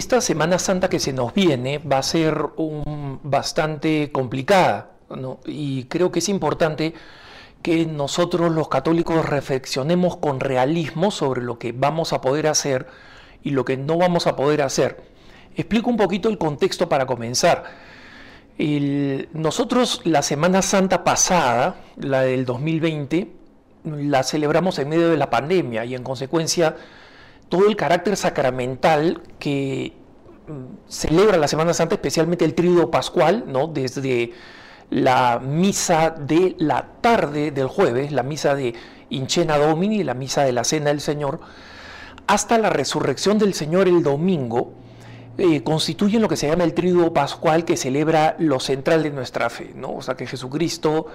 esta Semana Santa que se nos viene va a ser bastante complicada, y creo que es importante que nosotros los católicos reflexionemos con realismo sobre lo que vamos a poder hacer y lo que no vamos a poder hacer. Explico un poquito el contexto para comenzar. nosotros la Semana Santa pasada, la del 2020, la celebramos en medio de la pandemia y en consecuencia todo el carácter sacramental que mm, celebra la Semana Santa, especialmente el tríodo pascual, ¿no? desde la misa de la tarde del jueves, la misa de Inchena Domini, la misa de la Cena del Señor, hasta la resurrección del Señor el domingo, eh, constituyen lo que se llama el tríodo pascual que celebra lo central de nuestra fe, ¿no? O sea, que Jesucristo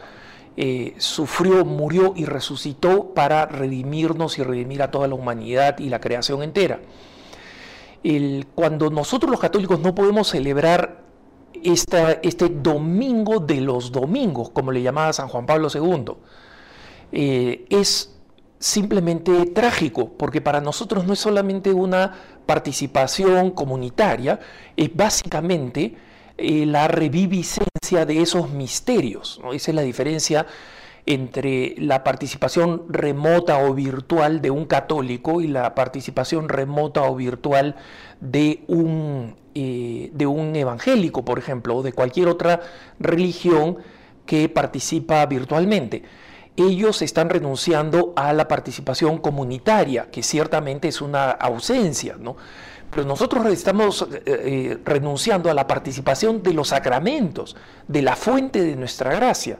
eh, sufrió, murió y resucitó para redimirnos y redimir a toda la humanidad y la creación entera. cuando nosotros los católicos no podemos celebrar este domingo de los domingos, como le llamaba San Juan Pablo II, eh, es simplemente trágico, porque para nosotros no es solamente una participación comunitaria, es básicamente eh, la reviviscencia de esos misterios. Esa es la diferencia entre la participación remota o virtual de un católico y la participación remota o virtual de un, eh, de un evangélico, por ejemplo, o de cualquier otra religión que participa virtualmente. Ellos están renunciando a la participación comunitaria, que ciertamente es una ausencia, ¿no? Pero nosotros estamos eh, eh, renunciando a la participación de los sacramentos, de la fuente de nuestra gracia.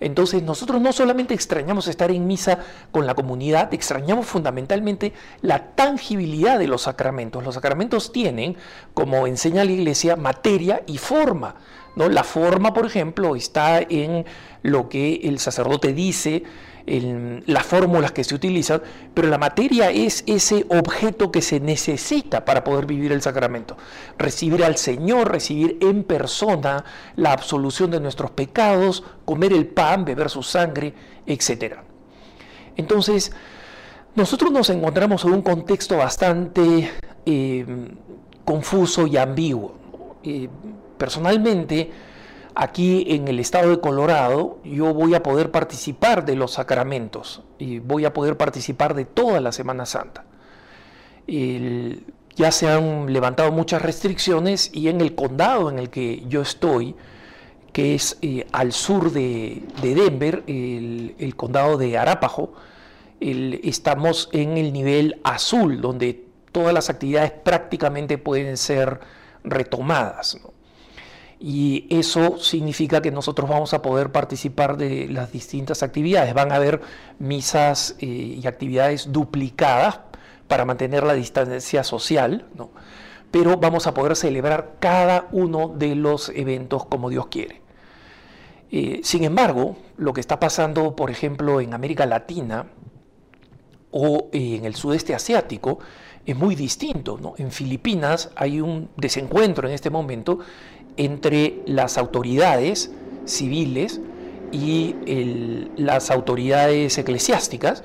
Entonces nosotros no solamente extrañamos estar en misa con la comunidad, extrañamos fundamentalmente la tangibilidad de los sacramentos. Los sacramentos tienen, como enseña la iglesia, materia y forma. ¿no? La forma, por ejemplo, está en lo que el sacerdote dice, las fórmulas que se utilizan, pero la materia es ese objeto que se necesita para poder vivir el sacramento. Recibir al Señor, recibir en persona la absolución de nuestros pecados, comer el pan, beber su sangre, etc. Entonces, nosotros nos encontramos en un contexto bastante eh, confuso y ambiguo. Eh, personalmente, Aquí en el estado de Colorado yo voy a poder participar de los sacramentos y voy a poder participar de toda la Semana Santa. ya se han levantado muchas restricciones y en el condado en el que yo estoy, que es eh, al sur de, Denver, el, condado de Arapaho, estamos en el nivel azul, donde todas las actividades prácticamente pueden ser retomadas y eso significa que nosotros vamos a poder participar de las distintas actividades. Van a haber misas eh, y actividades duplicadas para mantener la distancia social, pero vamos a poder celebrar cada uno de los eventos como Dios quiere. Eh, sin embargo, lo que está pasando, por ejemplo, en América Latina o en el sudeste asiático, es muy distinto. En Filipinas hay un desencuentro en este momento entre las autoridades civiles y las autoridades eclesiásticas.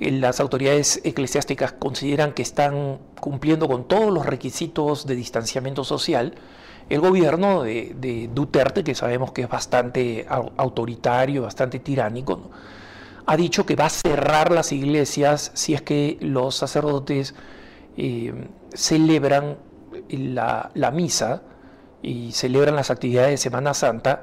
Las autoridades eclesiásticas consideran que están cumpliendo con todos los requisitos de distanciamiento social. El gobierno de, Duterte, que sabemos que es bastante autoritario, bastante tiránico, ha dicho que va a cerrar las iglesias si es que los sacerdotes eh, celebran la misa y celebran las actividades de Semana Santa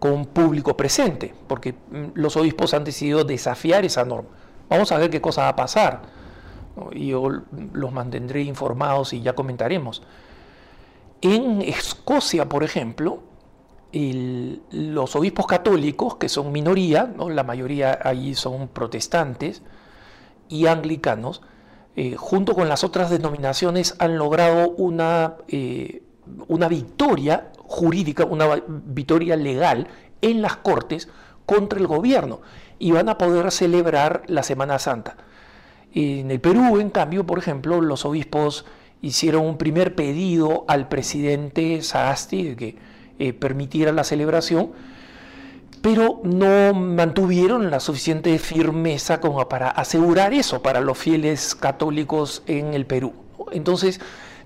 con público presente, porque mm, los obispos han decidido desafiar esa norma. Vamos a ver qué cosa va a pasar. Y yo los mantendré informados y ya comentaremos. En Escocia, por ejemplo, los obispos católicos, que son minoría, la mayoría allí son protestantes y anglicanos, eh, junto con las otras denominaciones han logrado una eh, una victoria jurídica, una victoria legal en las cortes contra el gobierno y van a poder celebrar la Semana Santa. En el Perú, en cambio, por ejemplo, los obispos hicieron un primer pedido al presidente Sagasti de que eh, permitiera la celebración, pero no mantuvieron la suficiente firmeza como para asegurar eso para los fieles católicos en el Perú. Entonces,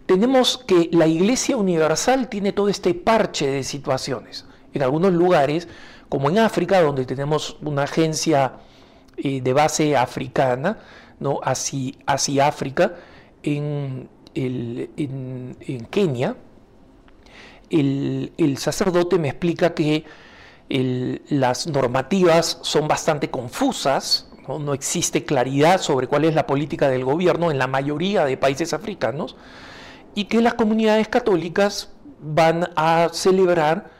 tenemos que la Iglesia Universal tiene todo este parche de situaciones. En algunos lugares, como en África, donde tenemos una agencia eh, de base africana, ¿no? Hacia, hacia África, en, en, Kenia, el, sacerdote me explica que las normativas son bastante confusas, ¿no? existe claridad sobre cuál es la política del gobierno en la mayoría de países africanos y que las comunidades católicas van a celebrar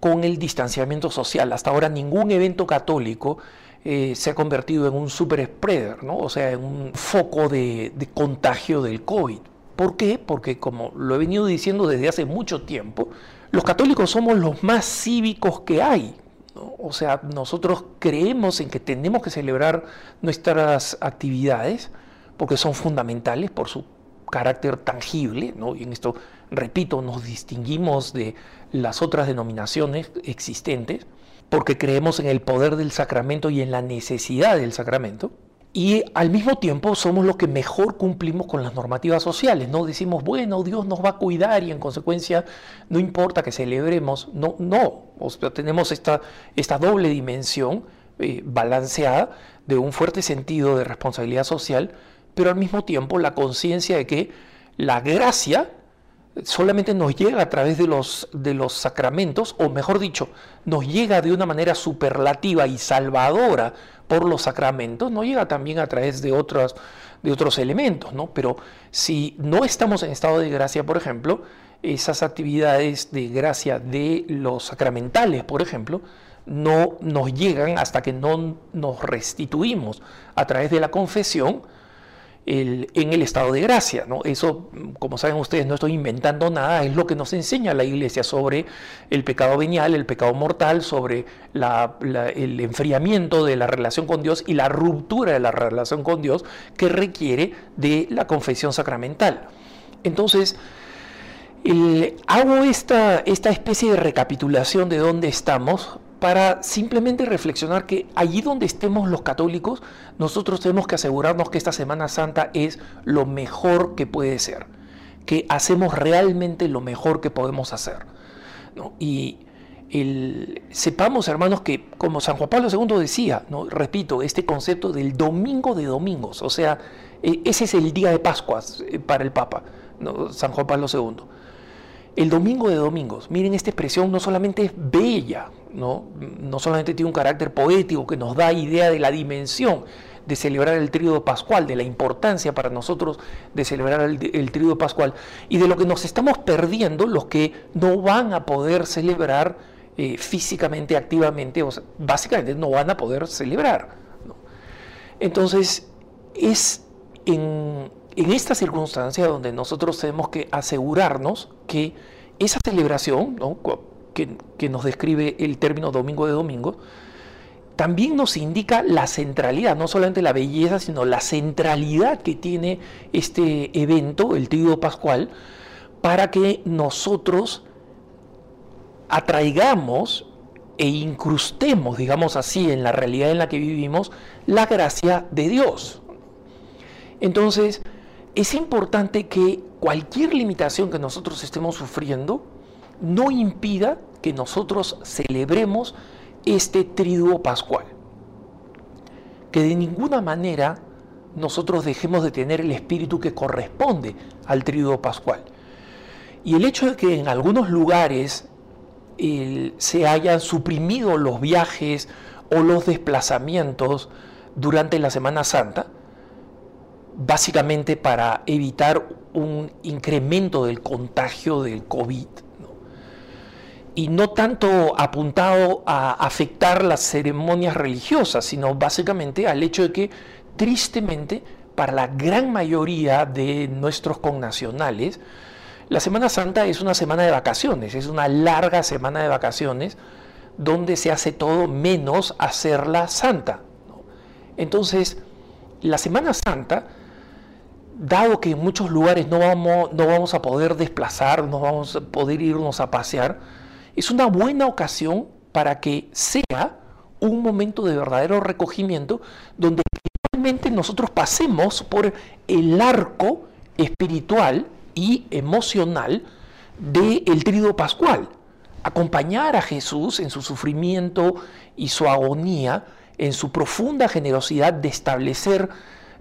con el distanciamiento social. Hasta ahora ningún evento católico eh, se ha convertido en un super spreader, ¿no? o sea, en un foco de, contagio del COVID. ¿Por qué? Porque como lo he venido diciendo desde hace mucho tiempo, los católicos somos los más cívicos que hay. O sea, nosotros creemos en que tenemos que celebrar nuestras actividades porque son fundamentales por su carácter tangible, ¿no? y en esto, repito, nos distinguimos de las otras denominaciones existentes, porque creemos en el poder del sacramento y en la necesidad del sacramento. Y al mismo tiempo somos los que mejor cumplimos con las normativas sociales. No decimos, bueno, Dios nos va a cuidar y en consecuencia no importa que celebremos. No, no. tenemos esta, esta doble dimensión eh, balanceada de un fuerte sentido de responsabilidad social, pero al mismo tiempo la conciencia de que la gracia solamente nos llega a través de los, de los sacramentos, o mejor dicho, nos llega de una manera superlativa y salvadora por los sacramentos, no llega también a través de de otros elementos, ¿no? Pero si no estamos en estado de gracia, por ejemplo, esas actividades de gracia de los sacramentales, por ejemplo, no nos llegan hasta que no nos restituimos a través de la confesión, en el estado de gracia. ¿no? Eso, como saben ustedes, no estoy inventando nada, es lo que nos enseña la iglesia sobre el pecado venial, el pecado mortal, sobre el enfriamiento de la relación con Dios y la ruptura de la relación con Dios que requiere de la confesión sacramental. Entonces, hago esta, esta especie de recapitulación de dónde estamos para simplemente reflexionar que allí donde estemos los católicos, nosotros tenemos que asegurarnos que esta Semana Santa es lo mejor que puede ser, que hacemos realmente lo mejor que podemos hacer. Y sepamos, hermanos, que como San Juan Pablo II decía, repito, este concepto del domingo de domingos, o sea, e, ese es el día de Pascua eh, para el Papa, San Juan Pablo II. El domingo de domingos, miren esta expresión, no solamente es bella, ¿no? no solamente tiene un carácter poético que nos da idea de la dimensión de celebrar el tríodo pascual, de la importancia para nosotros de celebrar el, el pascual y de lo que nos estamos perdiendo los que no van a poder celebrar eh, físicamente, activamente, o sea, básicamente no van a poder celebrar. Entonces, es en, en esta circunstancia donde nosotros tenemos que asegurarnos que esa celebración, que, nos describe el término domingo de domingo, también nos indica la centralidad, no solamente la belleza, sino la centralidad que tiene este evento, el Tríodo Pascual, para que nosotros atraigamos e incrustemos, digamos así, en la realidad en la que vivimos, la gracia de Dios. Entonces, es importante que cualquier limitación que nosotros estemos sufriendo no impida que nosotros celebremos este triduo pascual. Que de ninguna manera nosotros dejemos de tener el espíritu que corresponde al triduo pascual. Y el hecho de que en algunos lugares se hayan suprimido los viajes o los desplazamientos durante la Semana Santa, básicamente para evitar un incremento del contagio del COVID. Y no tanto apuntado a afectar las ceremonias religiosas, sino básicamente al hecho de que, tristemente, para la gran mayoría de nuestros connacionales, la Semana Santa es una semana de vacaciones, es una larga semana de vacaciones donde se hace todo menos hacerla santa. Entonces, la Semana Santa dado que en muchos lugares no vamos, no vamos a poder desplazar, no vamos a poder irnos a pasear, es una buena ocasión para que sea un momento de verdadero recogimiento donde realmente nosotros pasemos por el arco espiritual y emocional del el tríodo pascual. Acompañar a Jesús en su sufrimiento y su agonía, en su profunda generosidad de establecer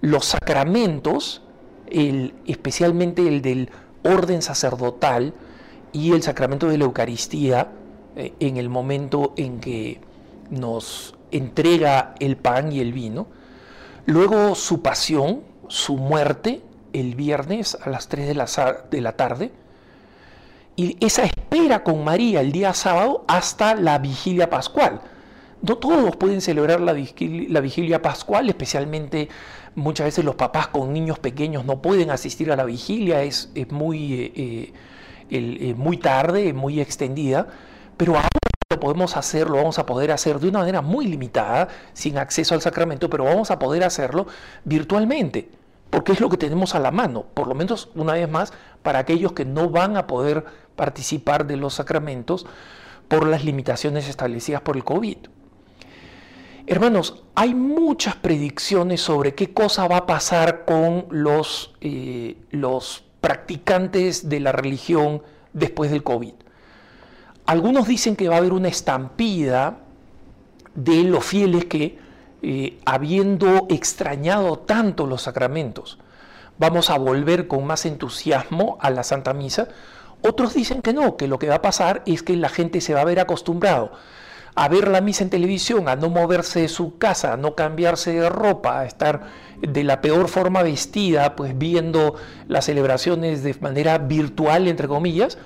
los sacramentos, el, especialmente el del orden sacerdotal y el sacramento de la Eucaristía, eh, en el momento en que nos entrega el pan y el vino. Luego su pasión, su muerte, el viernes a las 3 de la, de la tarde. Y esa espera con María el día sábado hasta la vigilia pascual. No todos pueden celebrar la vigilia, pascual, especialmente muchas veces los papás con niños pequeños no pueden asistir a la vigilia, es, muy, eh, eh, muy tarde, muy extendida, pero ahora lo podemos hacer, lo vamos a poder hacer de una manera muy limitada, sin acceso al sacramento, pero vamos a poder hacerlo virtualmente, porque es lo que tenemos a la mano, por lo menos una vez más, para aquellos que no van a poder participar de los sacramentos por las limitaciones establecidas por el COVID. Hermanos, hay muchas predicciones sobre qué cosa va a pasar con los, eh, los practicantes de la religión después del COVID. Algunos dicen que va a haber una estampida de los fieles que, eh, habiendo extrañado tanto los sacramentos, vamos a volver con más entusiasmo a la Santa Misa. Otros dicen que no, que lo que va a pasar es que la gente se va a ver acostumbrado a ver la misa en televisión, a no moverse de su casa, a no cambiarse de ropa, a estar de la peor forma vestida, pues viendo las celebraciones de manera virtual, entre comillas.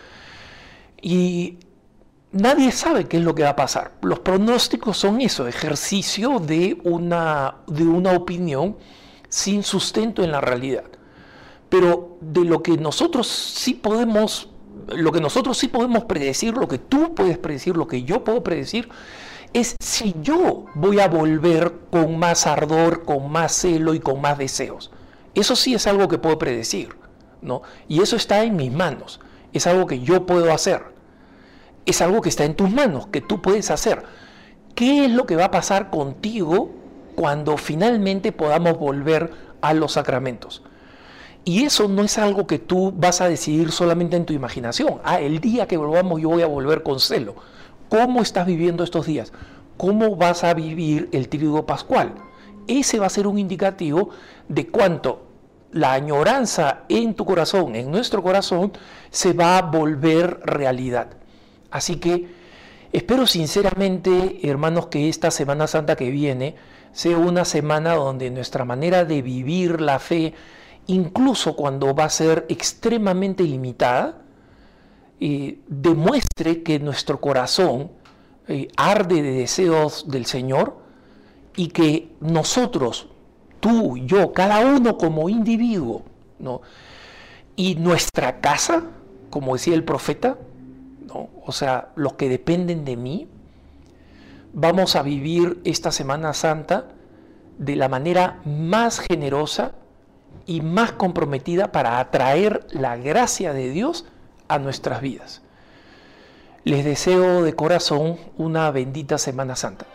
Y nadie sabe qué es lo que va a pasar. Los pronósticos son eso, ejercicio de una, de una opinión sin sustento en la realidad. Pero de lo que nosotros sí podemos lo que nosotros sí podemos predecir, lo que tú puedes predecir, lo que yo puedo predecir, es si yo voy a volver con más ardor, con más celo y con más deseos. Eso sí es algo que puedo predecir, ¿no? Y eso está en mis manos. Es algo que yo puedo hacer. Es algo que está en tus manos, que tú puedes hacer. ¿Qué es lo que va a pasar contigo cuando finalmente podamos volver a los sacramentos? Y eso no es algo que tú vas a decidir solamente en tu imaginación. Ah, el día que volvamos yo voy a volver con celo. ¿Cómo estás viviendo estos días? ¿Cómo vas a vivir el tríodo pascual? Ese va a ser un indicativo de cuánto la añoranza en tu corazón, en nuestro corazón, se va a volver realidad. Así que espero sinceramente, hermanos, que esta Semana Santa que viene sea una semana donde nuestra manera de vivir la fe, incluso cuando va a ser extremadamente limitada, eh, demuestre que nuestro corazón eh, arde de deseos del Señor y que nosotros, tú, yo, cada uno como individuo, ¿no? y nuestra casa, como decía el profeta, ¿no? o sea, los que dependen de mí, vamos a vivir esta Semana Santa de la manera más generosa y más comprometida para atraer la gracia de Dios a nuestras vidas. Les deseo de corazón una bendita Semana Santa.